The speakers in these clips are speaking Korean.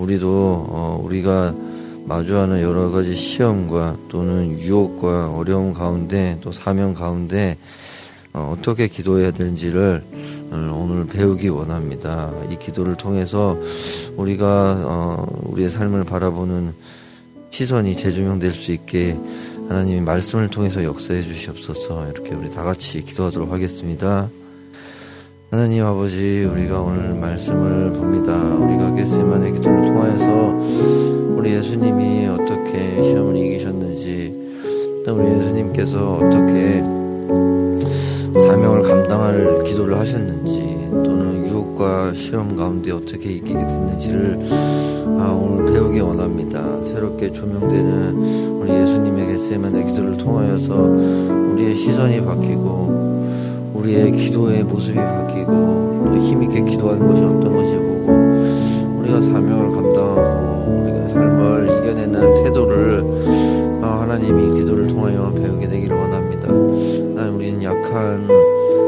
우리도 어, 우리가 마주하는 여러 가지 시험과 또는 유혹과 어려움 가운데 또 사명 가운데 어, 떻게 기도해야 되는지를 어, 오늘 배우기 원합니다. 이 기도를 통해서 우리가 어, 우리의 삶을 바라보는 시선이 재조명될 수 있게 하나님이 말씀을 통해서 역사해 주시옵소서 이렇게 우리 다 같이 기도하도록 하겠습니다. 하나님 아버지 우리가 오늘 말씀을 봅니다. 우리가 겟세만의 기도를 통하여서 우리 예수님이 어떻게 시험을 이기셨는지 또 우리 예수님께서 어떻게 사명을 감당할 기도를 하셨는지 또는 유혹과 시험 가운데 어떻게 이기게 됐는지를 아, 오늘 배우기 원합니다. 새롭게 조명되는 우리 예수님의 겟세만의 기도를 통하여서 우리의 시선이 바뀌고 우리의 기도의 모습이 바뀌고 또 힘있게 기도하는 것이 어떤 것이 보고 우리가 사명을 감당하고 우리가 삶을 이겨내는 태도를 아, 하나님이 기도를 통하여 배우게 되기를 원합니다. 하나님 우리는 약한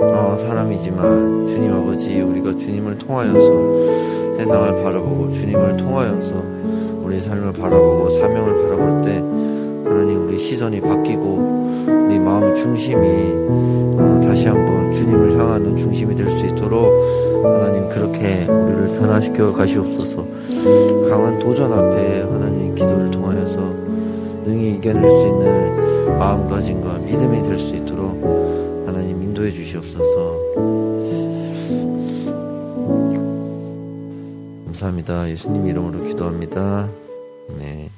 어, 사람이지만 주님 아버지 우리가 주님을 통하여서 세상을 바라보고 주님을 통하여서 우리 삶을 바라보고 사명을 바라볼 때 하나님 우리 시선이 바뀌고 우리 마음 중심이 어, 다시 한번 주님을 향하는 중심이 될 수 있도록 하나님 그렇게 우리를 변화시켜 가시옵소서. 강한 도전 앞에 하나님 기도를 통하여서 능히 이겨낼 수 있는 마음가짐과 믿음이 될 수 있도록 하나님 인도해 주시옵소서. 감사합니다. 예수님 이름으로 기도합니다. 네.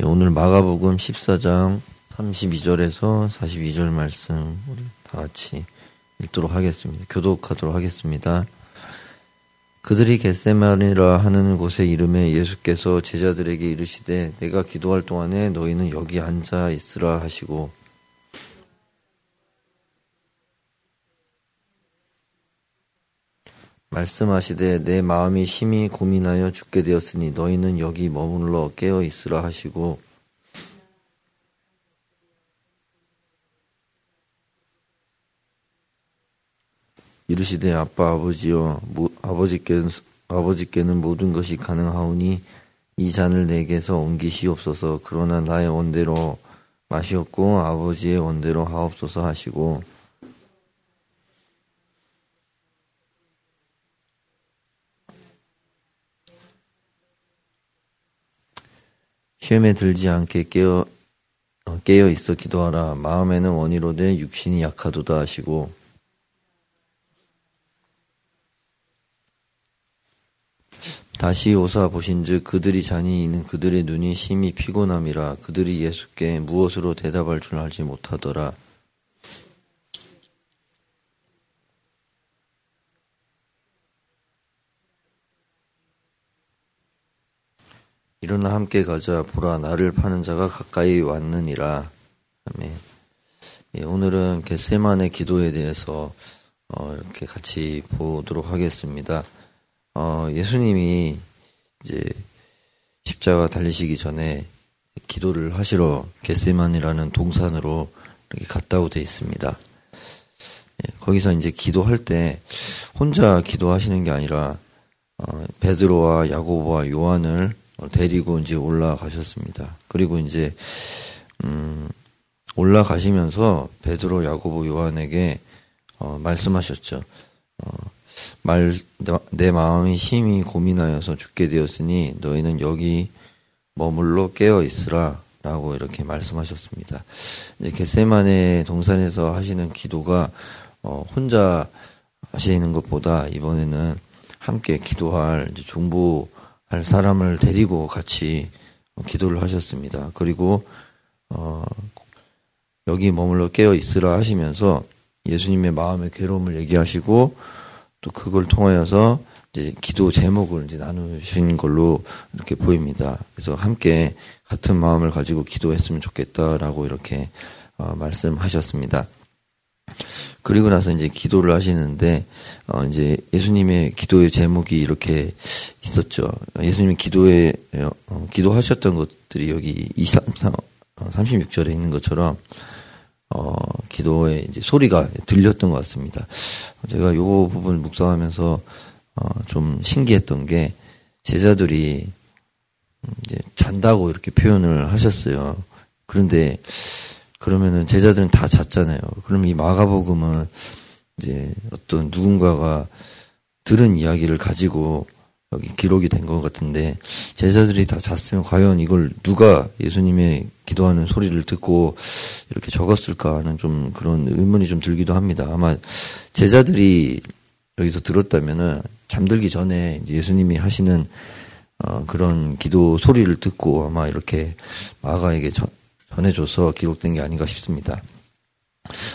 예, 오늘 마가복음 14장 32절에서 42절 말씀 우리 다 같이 읽도록 하겠습니다. 교독하도록 하겠습니다. 그들이 겟세마니라 하는 곳의 이름에 예수께서 제자들에게 이르시되 내가 기도할 동안에 너희는 여기 앉아 있으라 하시고 말씀하시되 내 마음이 심히 고민하여 죽게 되었으니 너희는 여기 머물러 깨어 있으라 하시고 이르시되 아빠 아버지여 아버지께 아버지께는 모든 것이 가능하오니 이 잔을 내게서 옮기시옵소서. 그러나 나의 원대로 마시옵고 아버지의 원대로 하옵소서 하시고. 시험에 들지 않게 깨어, 어, 깨어 있어 기도하라. 마음에는 원이로되 육신이 약하도다 하시고, 다시 오사 보신즉 그들이 잔이 있는 그들의 눈이 심히 피곤함이라 그들이 예수께 무엇으로 대답할 줄 알지 못하더라. 일어나 함께 가자 보라 나를 파는 자가 가까이 왔느니라. 아멘. 예, 오늘은 겟세만의 기도에 대해서 어, 이렇게 같이 보도록 하겠습니다. 어, 예수님이 이제 십자가 달리시기 전에 기도를 하시러 겟세만이라는 동산으로 이렇게 갔다고 되어 있습니다. 예, 거기서 이제 기도할 때 혼자 기도하시는 게 아니라 어, 베드로와 야고보와 요한을 어, 데리고 이제 올라가셨습니다. 그리고 이제 음, 올라가시면서 베드로, 야고보, 요한에게 어, 말씀하셨죠. 어, 말, 내 마음이 심히 고민하여서 죽게 되었으니 너희는 여기 머물러 깨어 있으라. 라고 이렇게 말씀하셨습니다. 이제 겟세만의 동산에서 하시는 기도가 어, 혼자 하시는 것보다 이번에는 함께 기도할 중보 할 사람을 데리고 같이 기도를 하셨습니다. 그리고 어, 여기 머물러 깨어 있으라 하시면서 예수님의 마음의 괴로움을 얘기하시고 또 그걸 통하여서 이제 기도 제목을 이제 나누신 걸로 이렇게 보입니다. 그래서 함께 같은 마음을 가지고 기도했으면 좋겠다라고 이렇게 어, 말씀하셨습니다. 그리고 나서 이제 기도를 하시는데 어 이제 예수님의 기도의 제목이 이렇게 있었죠. 예수님이 기도에 어, 기도하셨던 것들이 여기 2, 3, 36절에 있는 것처럼 어 기도에 이제 소리가 들렸던 것 같습니다. 제가 요 부분 묵상하면서 어, 좀 신기했던 게 제자들이 이제 잔다고 이렇게 표현을 하셨어요. 그런데 그러면은 제자들은 다 잤잖아요. 그럼 이 마가복음은 이제 어떤 누군가가 들은 이야기를 가지고 여기 기록이 된 것 같은데 제자들이 다 잤으면 과연 이걸 누가 예수님의 기도하는 소리를 듣고 이렇게 적었을까 하는 좀 그런 의문이 좀 들기도 합니다. 아마 제자들이 여기서 들었다면은 잠들기 전에 예수님이 하시는 어, 그런 기도 소리를 듣고 아마 이렇게 마가에게 전, 전해줘서 기록된 게 아닌가 싶습니다.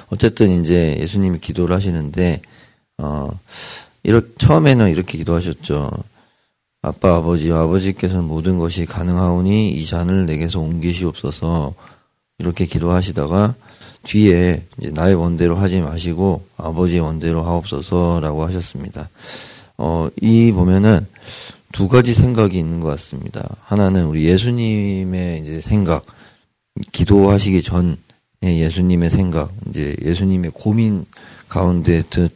어쨌든 이제 예수님이 기도를 하시는데 어, 이렇 처음에는 이렇게 기도하셨죠. 아빠 아버지 아버지께서는 모든 것이 가능하오니 이 잔을 내게서 옮기시옵소서 이렇게 기도하시다가 뒤에 나의 원대로 하지 마시고 아버지의 원대로 하옵소서라고 하셨습니다. 어, 이 보면은 두 가지 생각이 있는 것 같습니다. 하나는 우리 예수님의 이제 생각, 기도하시기 전에 예수님의 생각, 이제 예수님의 고민 가운데 듣,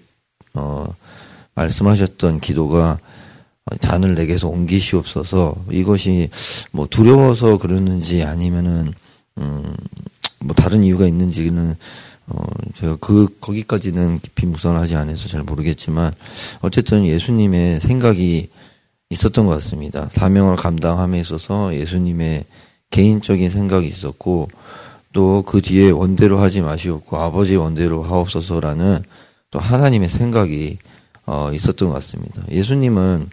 어, 말씀하셨던 기도가 잔을 내게서 옮기시옵소서 이것이 뭐 두려워서 그러는지 아니면은 음뭐 다른 이유가 있는지는 어 제가 그 거기까지는 깊이 묵상하지 않아서 잘 모르겠지만 어쨌든 예수님의 생각이 있었던 것 같습니다. 사명을 감당함에 있어서 예수님의 개인적인 생각이 있었고 또 그 뒤에 원대로 하지 마시옵고 아버지 원대로 하옵소서라는 또 하나님의 생각이 어 있었던 것 같습니다. 예수님은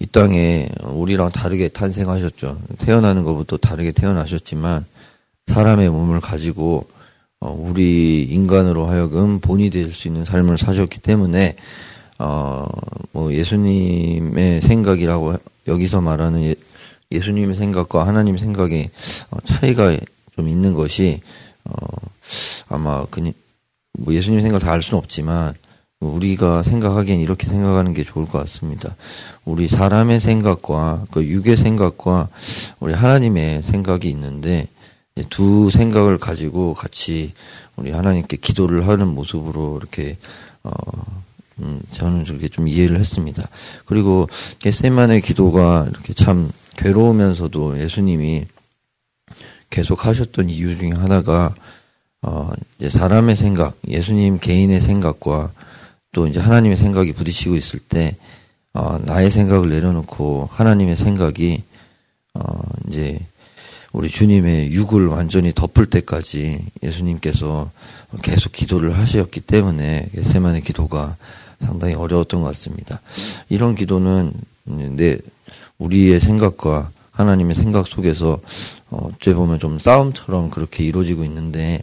이 땅에 우리랑 다르게 탄생하셨죠. 태어나는 것부터 다르게 태어나셨지만 사람의 몸을 가지고 어, 우리 인간으로 하여금 본이 될 수 있는 삶을 사셨기 때문에 어, 뭐 예수님의 생각이라고 여기서 말하는 예, 예수님의 생각과 하나님의 생각에 어, 차이가 좀 있는 것이 어, 아마 그뭐 예수님 생각 다 알 수는 없지만 우리가 생각하기엔 이렇게 생각하는 게 좋을 것 같습니다. 우리 사람의 생각과 그 육의 생각과 우리 하나님의 생각이 있는데 두 생각을 가지고 같이 우리 하나님께 기도를 하는 모습으로 이렇게 어 음, 저는 그렇게 좀 이해를 했습니다. 그리고 겟세만의 기도가 이렇게 참 괴로우면서도 예수님이 계속 하셨던 이유 중에 하나가 어 이제 사람의 생각, 예수님 개인의 생각과 또 이제 하나님의 생각이 부딪히고 있을 때 어, 나의 생각을 내려놓고 하나님의 생각이 어, 이제 우리 주님의 육을 완전히 덮을 때까지 예수님께서 계속 기도를 하셨기 때문에 겟세만의 기도가 상당히 어려웠던 것 같습니다. 이런 기도는 내 우리의 생각과 하나님의 생각 속에서 어째 보면 좀 싸움처럼 그렇게 이루어지고 있는데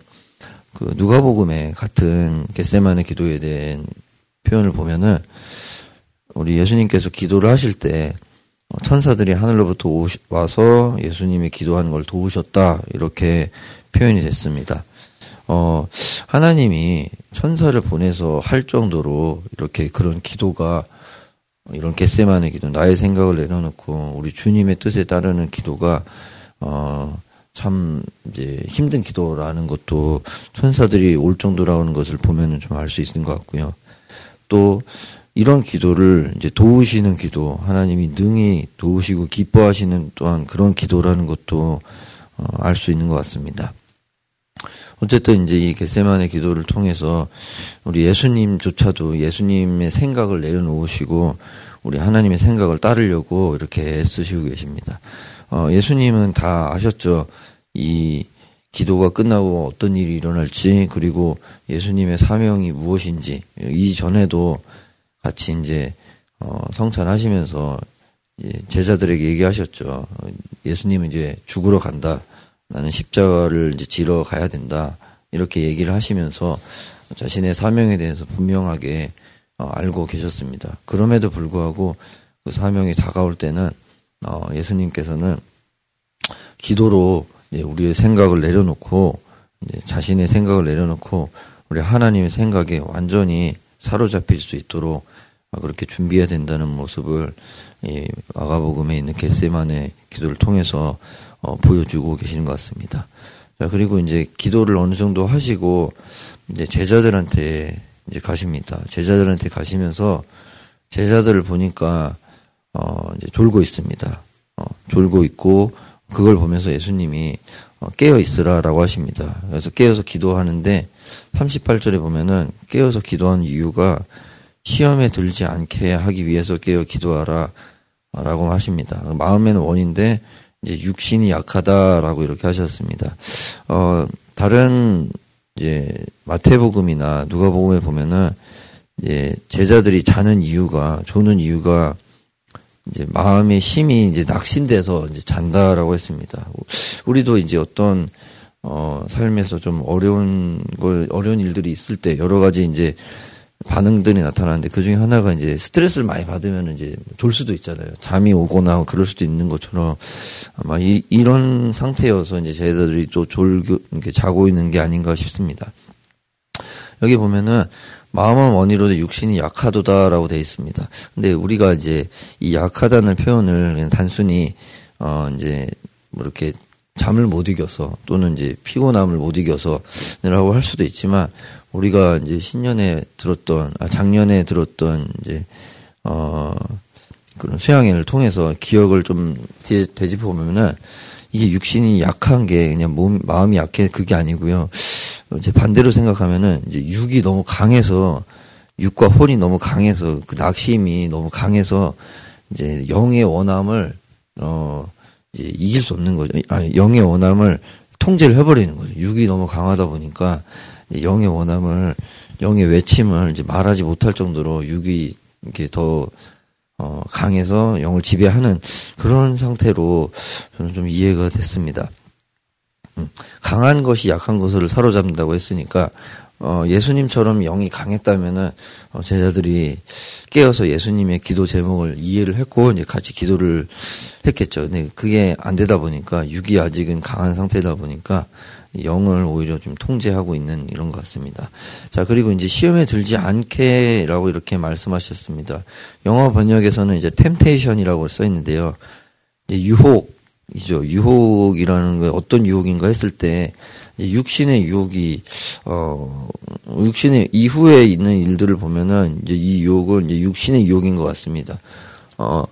그 누가복음에 같은 겟세만의 기도에 대한 표현을 보면은 우리 예수님께서 기도를 하실 때 천사들이 하늘로부터 오시, 와서 예수님이 기도하는 걸 도우셨다 이렇게 표현이 됐습니다. 어, 하나님이 천사를 보내서 할 정도로 이렇게 그런 기도가 이런 겟세만의 기도, 나의 생각을 내려놓고 우리 주님의 뜻에 따르는 기도가 어, 참 이제 힘든 기도라는 것도 천사들이 올 정도라는 것을 보면은 좀 알 수 있는 것 같고요. 또 이런 기도를 이제 도우시는 기도, 하나님이 능히 도우시고 기뻐하시는 또한 그런 기도라는 것도 어, 알 수 있는 것 같습니다. 어쨌든 이제 이 겟세만의 기도를 통해서 우리 예수님조차도 예수님의 생각을 내려놓으시고 우리 하나님의 생각을 따르려고 이렇게 쓰시고 계십니다. 어, 예수님은 다 아셨죠. 이 기도가 끝나고 어떤 일이 일어날지 그리고 예수님의 사명이 무엇인지 이전에도 같이 이제 어, 성찬하시면서 제자들에게 얘기하셨죠. 예수님은 이제 죽으러 간다. 나는 십자가를 이제 지러 가야 된다. 이렇게 얘기를 하시면서 자신의 사명에 대해서 분명하게 어, 알고 계셨습니다. 그럼에도 불구하고 그 사명이 다가올 때는 어, 예수님께서는 기도로 우리의 생각을 내려놓고 자신의 생각을 내려놓고 우리 하나님의 생각에 완전히 사로잡힐 수 있도록 그렇게 준비해야 된다는 모습을 이 마가복음에 있는 겟세만의 기도를 통해서 어, 보여주고 계시는 것 같습니다. 자 그리고 이제 기도를 어느 정도 하시고 이제 제자들한테 이제 가십니다. 제자들한테 가시면서 제자들을 보니까 어, 이제 졸고 있습니다. 어, 졸고 있고 그걸 보면서 예수님이 어, 깨어 있으라라고 하십니다. 그래서 깨어서 기도하는데 38절에 보면은 깨어서 기도한 이유가 시험에 들지 않게 하기 위해서 깨어 기도하라 라고 하십니다. 마음에는 원인데 이제 육신이 약하다라고 이렇게 하셨습니다. 어, 다른 이제 마태복음이나 누가복음에 보면은 이제 제자들이 자는 이유가 조는 이유가 이제 마음의 힘이 이제 낙심돼서 이제 잔다라고 했습니다. 우리도 이제 어떤 어 삶에서 좀 어려운 걸 어려운 일들이 있을 때 여러 가지 이제 반응들이 나타나는데 그 중에 하나가 이제 스트레스를 많이 받으면 이제 졸 수도 있잖아요. 잠이 오거나 그럴 수도 있는 것처럼 아마 이, 이런 상태여서 이제 제자들이 또 졸고 이렇게 자고 있는 게 아닌가 싶습니다. 여기 보면은 마음은 원이로도 육신이 약하도다라고 되어 있습니다. 근데 우리가 이제 이 약하다는 표현을 그냥 단순히 어 이제 뭐 이렇게 잠을 못 이겨서 또는 이제 피곤함을 못 이겨서라고 할 수도 있지만 우리가 이제 신년에 들었던 아 작년에 들었던 이제 어 그런 수양회를 통해서 기억을 좀 되짚어 보면은 이게 육신이 약한 게 그냥 몸 마음이 약해 그게 아니고요. 이제 반대로 생각하면은 이제 육이 너무 강해서 육과 혼이 너무 강해서 그 낙심이 너무 강해서 이제 영의 원함을 어 이제 이길 수 없는 거죠. 아 영의 원함을 통제를 해버리는 거죠. 육이 너무 강하다 보니까 영의 원함을 영의 외침을 이제 말하지 못할 정도로 육이 이렇게 더 어, 강해서 영을 지배하는 그런 상태로 저는 좀 이해가 됐습니다. 음, 강한 것이 약한 것을 사로잡는다고 했으니까 어, 예수님처럼 영이 강했다면은 어, 제자들이 깨어서 예수님의 기도 제목을 이해를 했고 이제 같이 기도를 했겠죠. 근데 그게 안 되다 보니까 육이 아직은 강한 상태다 보니까 영을 오히려 좀 통제하고 있는 이런 것 같습니다. 자, 그리고 이제 시험에 들지 않게라고 이렇게 말씀하셨습니다. 영어 번역에서는 이제 템테이션이라고 써 있는데요. 유혹 이죠. 유혹이라는 거 어떤 유혹인가 했을 때 육신의 유혹이 어 육신의 이후에 있는 일들을 보면은 이제 이 유혹은 이제 육신의 유혹인 것 같습니다. 어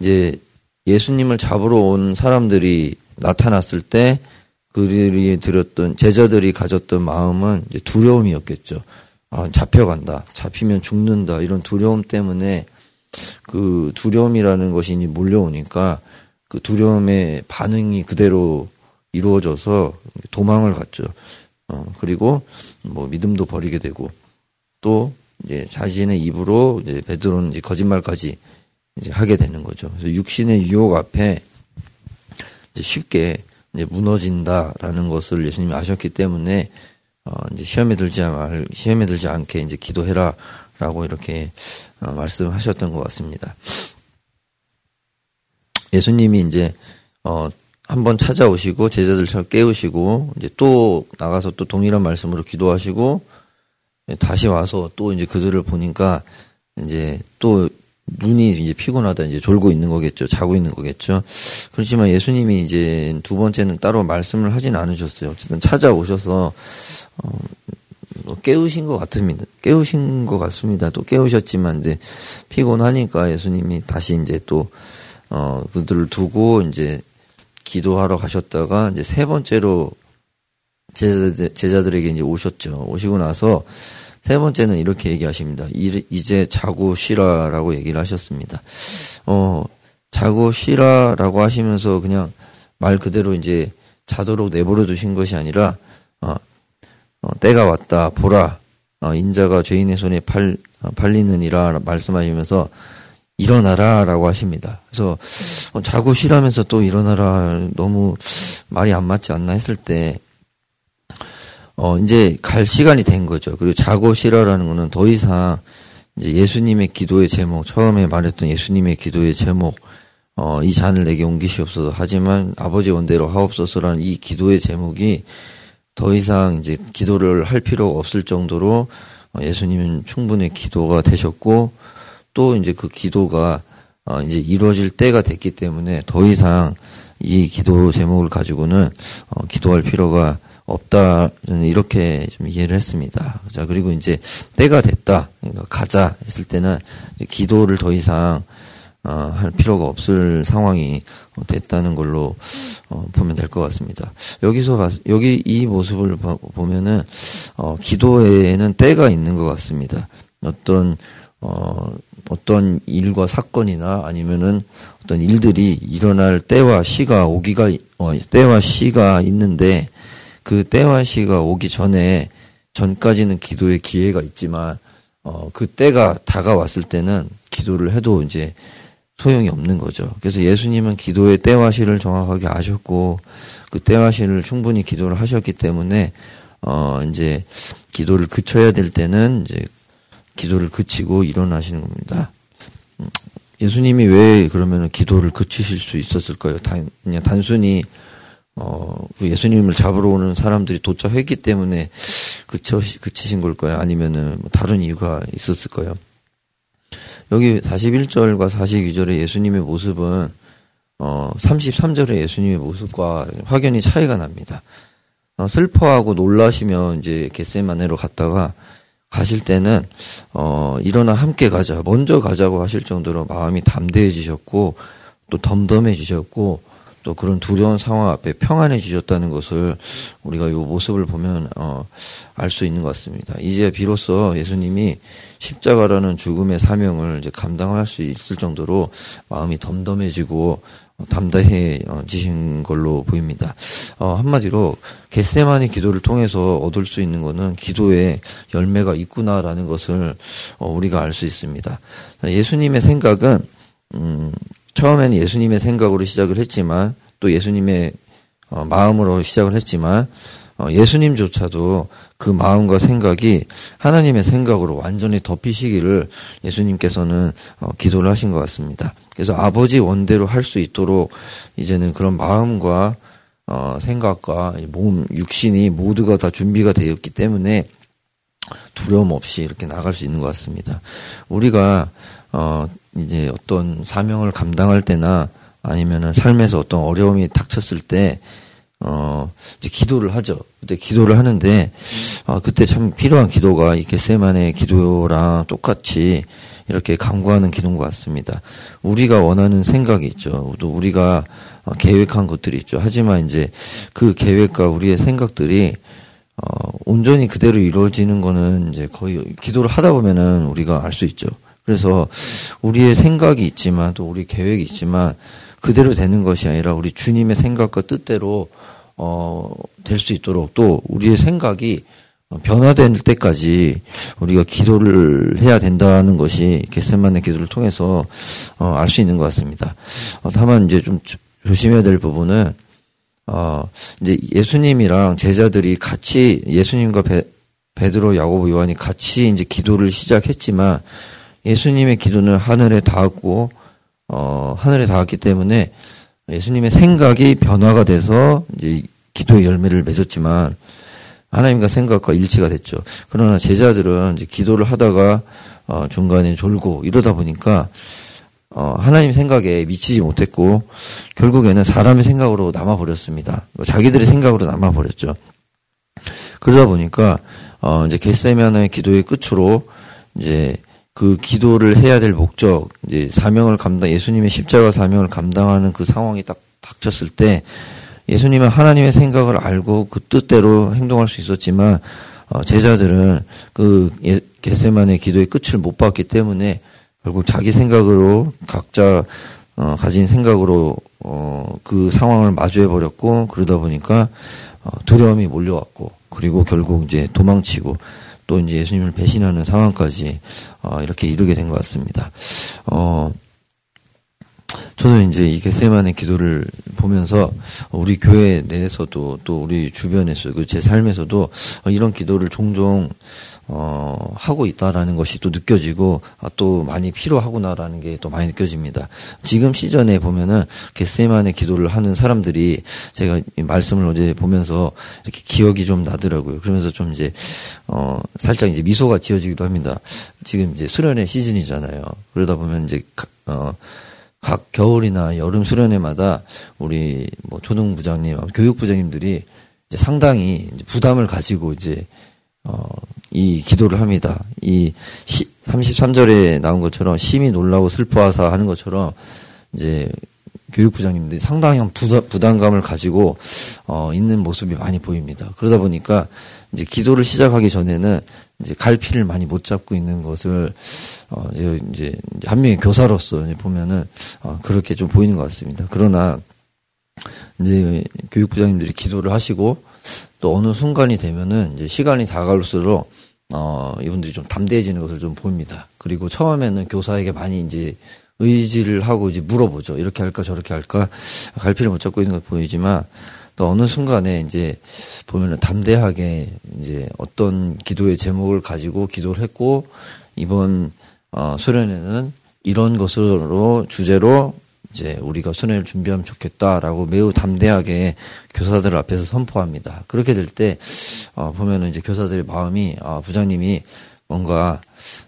이제 예수님을 잡으러 온 사람들이 나타났을 때 그들이 들었던 제자들이 가졌던 마음은 두려움이었겠죠. 아, 잡혀간다. 잡히면 죽는다. 이런 두려움 때문에 그 두려움이라는 것이 몰려오니까 그 두려움의 반응이 그대로 이루어져서 도망을 갔죠. 어, 그리고 뭐 믿음도 버리게 되고 또 이제 자신의 입으로 이제 베드로는 이제 거짓말까지 이제 하게 되는 거죠. 그래서 육신의 유혹 앞에 이제 쉽게 이제 무너진다라는 것을 예수님이 아셨기 때문에 어 이제 시험에 들지 말 시험에 들지 않게 이제 기도해라라고 이렇게 어 말씀하셨던 것 같습니다. 예수님이 이제 어 한번 찾아오시고 제자들처럼 깨우시고 이제 또 나가서 또 동일한 말씀으로 기도하시고 다시 와서 또 이제 그들을 보니까 이제 또 눈이 이제 피곤하다 이제 졸고 있는 거겠죠. 자고 있는 거겠죠. 그렇지만 예수님이 이제 두 번째는 따로 말씀을 하진 않으셨어요. 어쨌든 찾아오셔서 어, 뭐 깨우신 것 같습니다. 깨우신 것 같습니다. 또 깨우셨지만 이제 피곤하니까 예수님이 다시 이제 또 어, 그들을 두고 이제 기도하러 가셨다가 이제 세 번째로 제자들, 제자들에게 이제 오셨죠. 오시고 나서 세 번째는 이렇게 얘기하십니다. 이제 자고 쉬라라고 얘기를 하셨습니다. 어, 자고 쉬라라고 하시면서 그냥 말 그대로 이제 자도록 내버려 두신 것이 아니라, 어, 어 때가 왔다, 보라, 어, 인자가 죄인의 손에 팔, 어, 팔리느니라 말씀하시면서 일어나라 라고 하십니다. 그래서 어, 자고 쉬라면서 또 일어나라 너무 말이 안 맞지 않나 했을 때 어, 이제 갈 시간이 된 거죠. 그리고 자고 쉬라라는 거는 더 이상 이제 예수님의 기도의 제목, 처음에 말했던 예수님의 기도의 제목, 어, 이 잔을 내게 옮기시옵소서. 하지만 아버지 원대로 하옵소서라는 이 기도의 제목이 더 이상 이제 기도를 할 필요가 없을 정도로 어, 예수님은 충분히 기도가 되셨고 또 이제 그 기도가 어, 이제 이루어질 때가 됐기 때문에 더 이상 이 기도 제목을 가지고는 어, 기도할 필요가 없다 이렇게 좀 이해를 했습니다. 자 그리고 이제 때가 됐다 그러니까 가자 했을 때는 기도를 더 이상 어, 할 필요가 없을 상황이 됐다는 걸로 어, 보면 될 것 같습니다. 여기서 여기 이 모습을 보면은 어, 기도에는 때가 있는 것 같습니다. 어떤 어, 어떤 일과 사건이나 아니면은 어떤 일들이 일어날 때와 시가 오기가 어, 때와 시가 있는데 그 때와 시가 오기 전에 전까지는 기도의 기회가 있지만 어, 그 때가 다가왔을 때는 기도를 해도 이제 소용이 없는 거죠. 그래서 예수님은 기도의 때와 시를 정확하게 아셨고 그 때와 시를 충분히 기도를 하셨기 때문에 어 이제 기도를 그쳐야 될 때는 이제 기도를 그치고 일어나시는 겁니다. 음, 예수님이 왜 그러면 기도를 그치실 수 있었을까요? 단, 그냥 단순히 어, 그 예수님을 잡으러 오는 사람들이 도착했기 때문에 그쳐, 그치신 걸까요? 아니면은 뭐 다른 이유가 있었을까요? 여기 41절과 42절의 예수님의 모습은 어, 33절의 예수님의 모습과 확연히 차이가 납니다. 어, 슬퍼하고 놀라시면 이제 겟세마네로 갔다가 가실 때는 어 일어나 함께 가자 먼저 가자고 하실 정도로 마음이 담대해지셨고 또 덤덤해지셨고 또 그런 두려운 상황 앞에 평안해지셨다는 것을 우리가 이 모습을 보면 어 알 수 있는 것 같습니다. 이제 비로소 예수님이 십자가라는 죽음의 사명을 이제 감당할 수 있을 정도로 마음이 덤덤해지고 담대해 지신 걸로 보입니다. 어, 한마디로 겟세만의 기도를 통해서 얻을 수 있는 것은 기도에 열매가 있구나라는 것을 어, 우리가 알 수 있습니다. 예수님의 생각은 음, 처음에는 예수님의 생각으로 시작을 했지만 또 예수님의 어, 마음으로 시작을 했지만 어, 예수님조차도 그 마음과 생각이 하나님의 생각으로 완전히 덮이시기를 예수님께서는 어, 기도를 하신 것 같습니다. 그래서 아버지 원대로 할 수 있도록 이제는 그런 마음과 어, 생각과 몸, 육신이 모두가 다 준비가 되었기 때문에 두려움 없이 이렇게 나갈 수 있는 것 같습니다. 우리가 어, 이제 어떤 사명을 감당할 때나 아니면은 삶에서 어떤 어려움이 닥쳤을 때 어, 이제 기도를 하죠. 그때 기도를 하는데, 어, 그때 참 필요한 기도가 이 겟세만의 기도랑 똑같이 이렇게 강구하는 기도인 것 같습니다. 우리가 원하는 생각이 있죠. 또 우리가 어, 계획한 것들이 있죠. 하지만 이제 그 계획과 우리의 생각들이 어, 온전히 그대로 이루어지는 거는 이제 거의 기도를 하다 보면은 우리가 알 수 있죠. 그래서 우리의 생각이 있지만 또 우리 계획이 있지만 그대로 되는 것이 아니라 우리 주님의 생각과 뜻대로 어, 될 수 있도록 또 우리의 생각이 변화될 때까지 우리가 기도를 해야 된다는 것이 겟세만의 기도를 통해서 어, 알 수 있는 것 같습니다. 어, 다만 이제 좀 조심해야 될 부분은 어, 이제 예수님이랑 제자들이 같이 예수님과 베, 베드로, 야고보, 요한이 같이 이제 기도를 시작했지만 예수님의 기도는 하늘에 닿았고 어, 하늘에 닿았기 때문에 예수님의 생각이 변화가 돼서 이제 기도의 열매를 맺었지만 하나님과 생각과 일치가 됐죠. 그러나 제자들은 이제 기도를 하다가 어, 중간에 졸고 이러다 보니까 어, 하나님 생각에 미치지 못했고 결국에는 사람의 생각으로 남아 버렸습니다. 자기들의 생각으로 남아 버렸죠. 그러다 보니까 어, 이제 겟세면의 기도의 끝으로 이제 그 기도를 해야 될 목적, 이제 사명을 감당, 예수님의 십자가 사명을 감당하는 그 상황이 딱 닥쳤을 때 예수님은 하나님의 생각을 알고 그 뜻대로 행동할 수 있었지만 어, 제자들은 그 예, 겟세만의 기도의 끝을 못 봤기 때문에 결국 자기 생각으로 각자 어, 가진 생각으로 어, 그 상황을 마주해 버렸고 그러다 보니까 어, 두려움이 몰려왔고 그리고 결국 이제 도망치고 또 이제 예수님을 배신하는 상황까지 어, 이렇게 이르게 된 것 같습니다. 어, 저는 이제 이 겟세만의 기도를 보면서 우리 교회 내에서도 또 우리 주변에서 그 제 삶에서도 이런 기도를 종종 어, 하고 있다라는 것이 또 느껴지고, 아, 또 많이 필요하구나라는 게 또 많이 느껴집니다. 지금 시전에 보면은, 겟세만의 기도를 하는 사람들이 제가 말씀을 어제 보면서 이렇게 기억이 좀 나더라고요. 그러면서 좀 이제, 어, 살짝 이제 미소가 지어지기도 합니다. 지금 이제 수련의 시즌이잖아요. 그러다 보면 이제, 어, 각 겨울이나 여름 수련회마다 우리 뭐 초등부장님, 교육부장님들이 상당히 부담을 가지고 이제 어, 이 기도를 합니다. 이 시, 33절에 나온 것처럼 심히 놀라고 슬퍼하사 하는 것처럼 이제 교육부장님들이 상당히 부담, 감을 가지고 어, 있는 모습이 많이 보입니다. 그러다 보니까 이제 기도를 시작하기 전에는 이제 갈피를 많이 못 잡고 있는 것을 어, 이제 한 명의 교사로서 보면은 어, 그렇게 좀 보이는 것 같습니다. 그러나 이제 교육부장님들이 기도를 하시고 또 어느 순간이 되면은 이제 시간이 다가올수록 어, 이분들이 좀 담대해지는 것을 좀 보입니다. 그리고 처음에는 교사에게 많이 이제 의지를 하고 이제 물어보죠. 이렇게 할까 저렇게 할까 갈피를 못 잡고 있는 것 보이지만 또 어느 순간에 이제 보면은 담대하게 이제 어떤 기도의 제목을 가지고 기도를 했고 이번 어, 수련회는 이런 것으로 주제로 이제 우리가 수련회를 준비하면 좋겠다라고 매우 담대하게 교사들 앞에서 선포합니다. 그렇게 될 때 어, 보면은 이제 교사들의 마음이 아, 부장님이 뭔가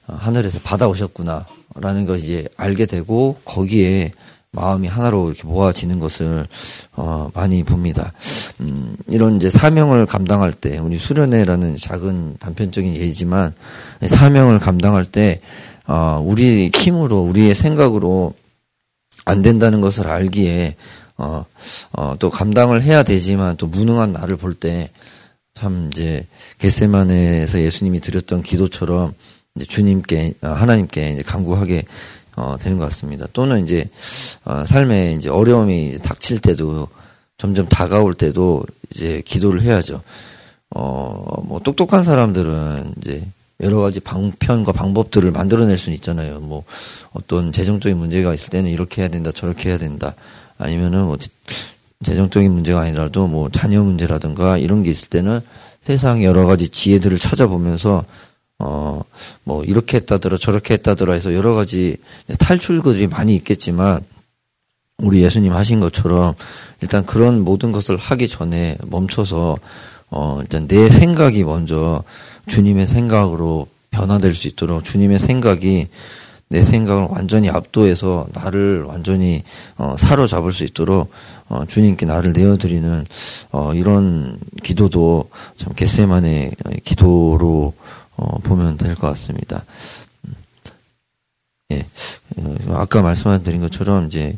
하늘에서 받아오셨구나라는 것을 이제 알게 되고 거기에 마음이 하나로 이렇게 모아지는 것을 어, 많이 봅니다. 음, 이런 이제 사명을 감당할 때 우리 수련회라는 작은 단편적인 예지만 사명을 감당할 때 어, 우리 힘으로 우리의 생각으로 안 된다는 것을 알기에 어, 어, 또 감당을 해야 되지만 또 무능한 나를 볼 때 참 이제 겟세만에서 예수님이 드렸던 기도처럼 이제 주님께 어, 하나님께 이제 간구하게 어, 되는 것 같습니다. 또는 이제 어, 삶에 이제 어려움이 닥칠 때도 점점 다가올 때도 이제 기도를 해야죠. 어, 뭐 똑똑한 사람들은 이제 여러 가지 방편과 방법들을 만들어낼 수는 있잖아요. 뭐 어떤 재정적인 문제가 있을 때는 이렇게 해야 된다, 저렇게 해야 된다. 아니면은 뭐 재정적인 문제가 아니라도 뭐 자녀 문제라든가 이런 게 있을 때는 세상 여러 가지 지혜들을 찾아보면서 어, 뭐, 이렇게 했다더라, 저렇게 했다더라 해서 여러 가지 탈출구들이 많이 있겠지만, 우리 예수님 하신 것처럼, 일단 그런 모든 것을 하기 전에 멈춰서, 어, 일단 내 생각이 먼저 주님의 생각으로 변화될 수 있도록 주님의 생각이 내 생각을 완전히 압도해서 나를 완전히 어, 사로잡을 수 있도록 어, 주님께 나를 내어드리는 어, 이런 기도도 참 겟세만의 기도로 어, 보면 될 것 같습니다. 예, 어, 아까 말씀드린 것처럼 이제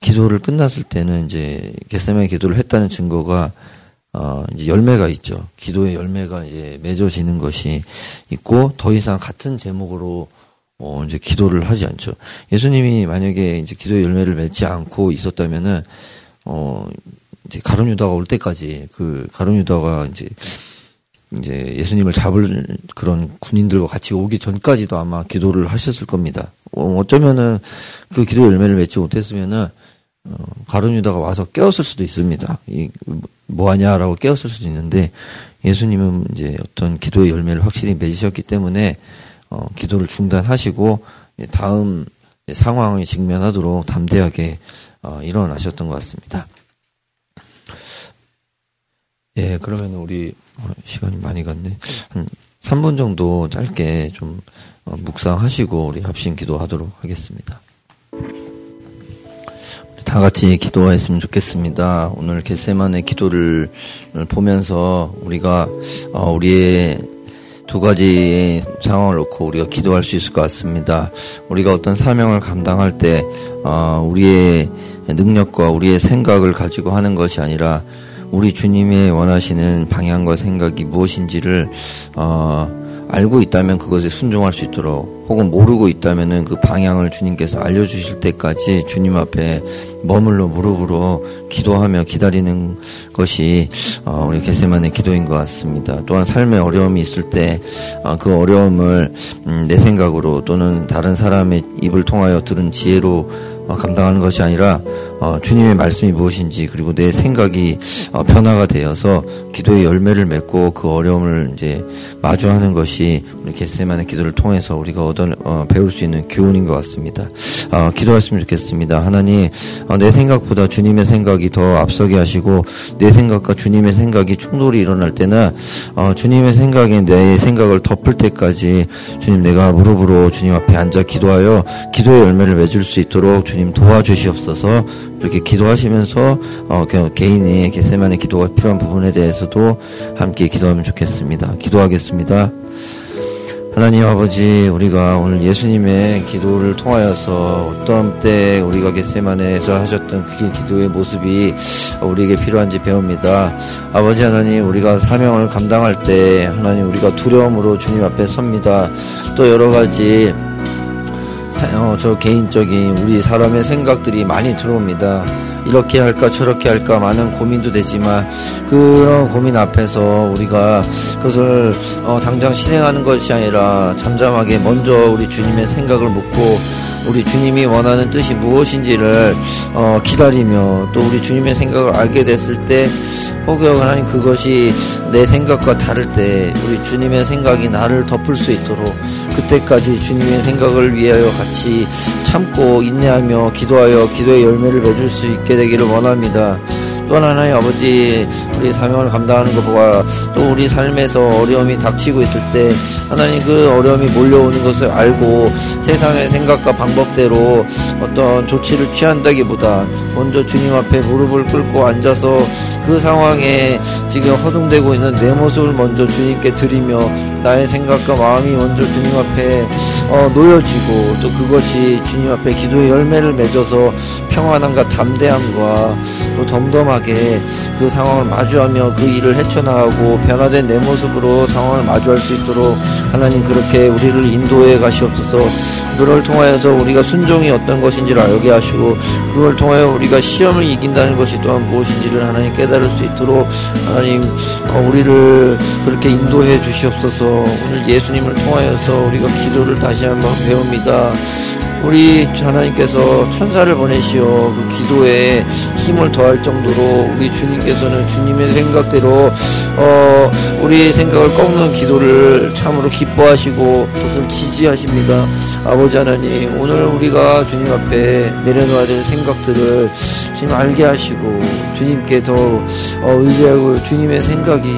기도를 끝났을 때는 이제 겟세만의 기도를 했다는 증거가 어, 이제 열매가 있죠. 기도의 열매가 이제 맺어지는 것이 있고 더 이상 같은 제목으로 어, 이제 기도를 하지 않죠. 예수님이 만약에 이제 기도의 열매를 맺지 않고 있었다면은 어, 이제 가룟 유다가 올 때까지 그 가룟 유다가 이제 이제 예수님을 잡을 그런 군인들과 같이 오기 전까지도 아마 기도를 하셨을 겁니다. 어, 어쩌면은 그 기도 열매를 맺지 못했으면은 어, 가룟 유다가 와서 깨웠을 수도 있습니다. 이 뭐하냐라고 깨웠을 수도 있는데 예수님은 이제 어떤 기도의 열매를 확실히 맺으셨기 때문에 어, 기도를 중단하시고 다음 상황에 직면하도록 담대하게 어, 일어나셨던 것 같습니다. 예, 그러면 우리 어, 시간이 많이 갔네. 한 3분 정도 짧게 좀 어, 묵상하시고 우리 합심 기도하도록 하겠습니다. 다 같이 기도했으면 좋겠습니다. 오늘 겟세만의 기도를 보면서 우리가 어, 우리의 두 가지 상황을 놓고 우리가 기도할 수 있을 것 같습니다. 우리가 어떤 사명을 감당할 때 우리의 능력과 우리의 생각을 가지고 하는 것이 아니라 우리 주님의 원하시는 방향과 생각이 무엇인지를 어, 알고 있다면 그것에 순종할 수 있도록 혹은 모르고 있다면은 그 방향을 주님께서 알려주실 때까지 주님 앞에 머물러 무릎으로 기도하며 기다리는 것이 어, 우리 게세만의 기도인 것 같습니다. 또한 삶에 어려움이 있을 때그 어, 어려움을 음, 내 생각으로 또는 다른 사람의 입을 통하여 들은 지혜로 어, 감당하는 것이 아니라 어, 주님의 말씀이 무엇인지 그리고 내 생각이 어, 변화가 되어서 기도의 열매를 맺고 그 어려움을 이제 마주하는 것이 우리 겟세만의 기도를 통해서 우리가 얻어 어, 배울 수 있는 교훈인 것 같습니다. 어, 기도했으면 좋겠습니다. 하나님 어, 내 생각보다 주님의 생각이 더 앞서게 하시고 내 생각과 주님의 생각이 충돌이 일어날 때는 주님의 생각에 내 생각을 덮을 때까지 주님 내가 무릎으로 주님 앞에 앉아 기도하여 기도의 열매를 맺을 수 있도록 주님 도와주시옵소서 이렇게 기도하시면서 어, 개인의 개세만의 기도가 필요한 부분에 대해서도 함께 기도하면 좋겠습니다. 기도하겠습니다. 하나님 아버지, 우리가 오늘 예수님의 기도를 통하여서 어떤 때 우리가 겟세만에서 하셨던 그 기도의 모습이 우리에게 필요한지 배웁니다. 아버지 하나님, 우리가 사명을 감당할 때 하나님 우리가 두려움으로 주님 앞에 섭니다. 또 여러 가지 어, 저 개인적인 우리 사람의 생각들이 많이 들어옵니다. 이렇게 할까 저렇게 할까 많은 고민도 되지만 그런 고민 앞에서 우리가 그것을 어, 당장 실행하는 것이 아니라 잠잠하게 먼저 우리 주님의 생각을 묻고 우리 주님이 원하는 뜻이 무엇인지를 어, 기다리며 또 우리 주님의 생각을 알게 됐을 때 혹여 하나님 그것이 내 생각과 다를 때 우리 주님의 생각이 나를 덮을 수 있도록 그때까지 주님의 생각을 위하여 같이 참고 인내하며 기도하여 기도의 열매를 맺을 수 있게 되기를 원합니다. 또한 하나님 아버지 우리 사명을 감당하는 것과 또 우리 삶에서 어려움이 닥치고 있을 때 하나님 그 어려움이 몰려오는 것을 알고 세상의 생각과 방법대로 어떤 조치를 취한다기보다 먼저 주님 앞에 무릎을 꿇고 앉아서 그 상황에 지금 허둥대고 있는 내 모습을 먼저 주님께 드리며 나의 생각과 마음이 먼저 주님 앞에 어, 놓여지고 또 그것이 주님 앞에 기도의 열매를 맺어서 평안함과 담대함과 또 덤덤 하게 그 상황을 마주하며 그 일을 헤쳐나가고 변화된 내 모습으로 상황을 마주할 수 있도록 하나님 그렇게 우리를 인도해 가시옵소서 그걸 통하여서 우리가 순종이 어떤 것인지를 알게 하시고 그걸 통하여 우리가 시험을 이긴다는 것이 또한 무엇인지를 하나님 깨달을 수 있도록 하나님 어, 우리를 그렇게 인도해 주시옵소서 오늘 예수님을 통하여서 우리가 기도를 다시 한번 배웁니다. 우리 하나님께서 천사를 보내시어 그 기도에 힘을 더할 정도로 우리 주님께서는 주님의 생각대로 어 우리의 생각을 꺾는 기도를 참으로 기뻐하시고 그것을 지지하십니다. 아버지 하나님 오늘 우리가 주님 앞에 내려놓아야 될 생각들을 주님 알게 하시고 주님께 더 어, 의지하고 주님의 생각이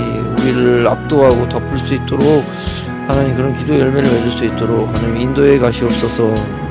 우리를 압도하고 덮을 수 있도록 하나님 그런 기도 열매를 맺을 수 있도록 하나님 인도에 가시옵소서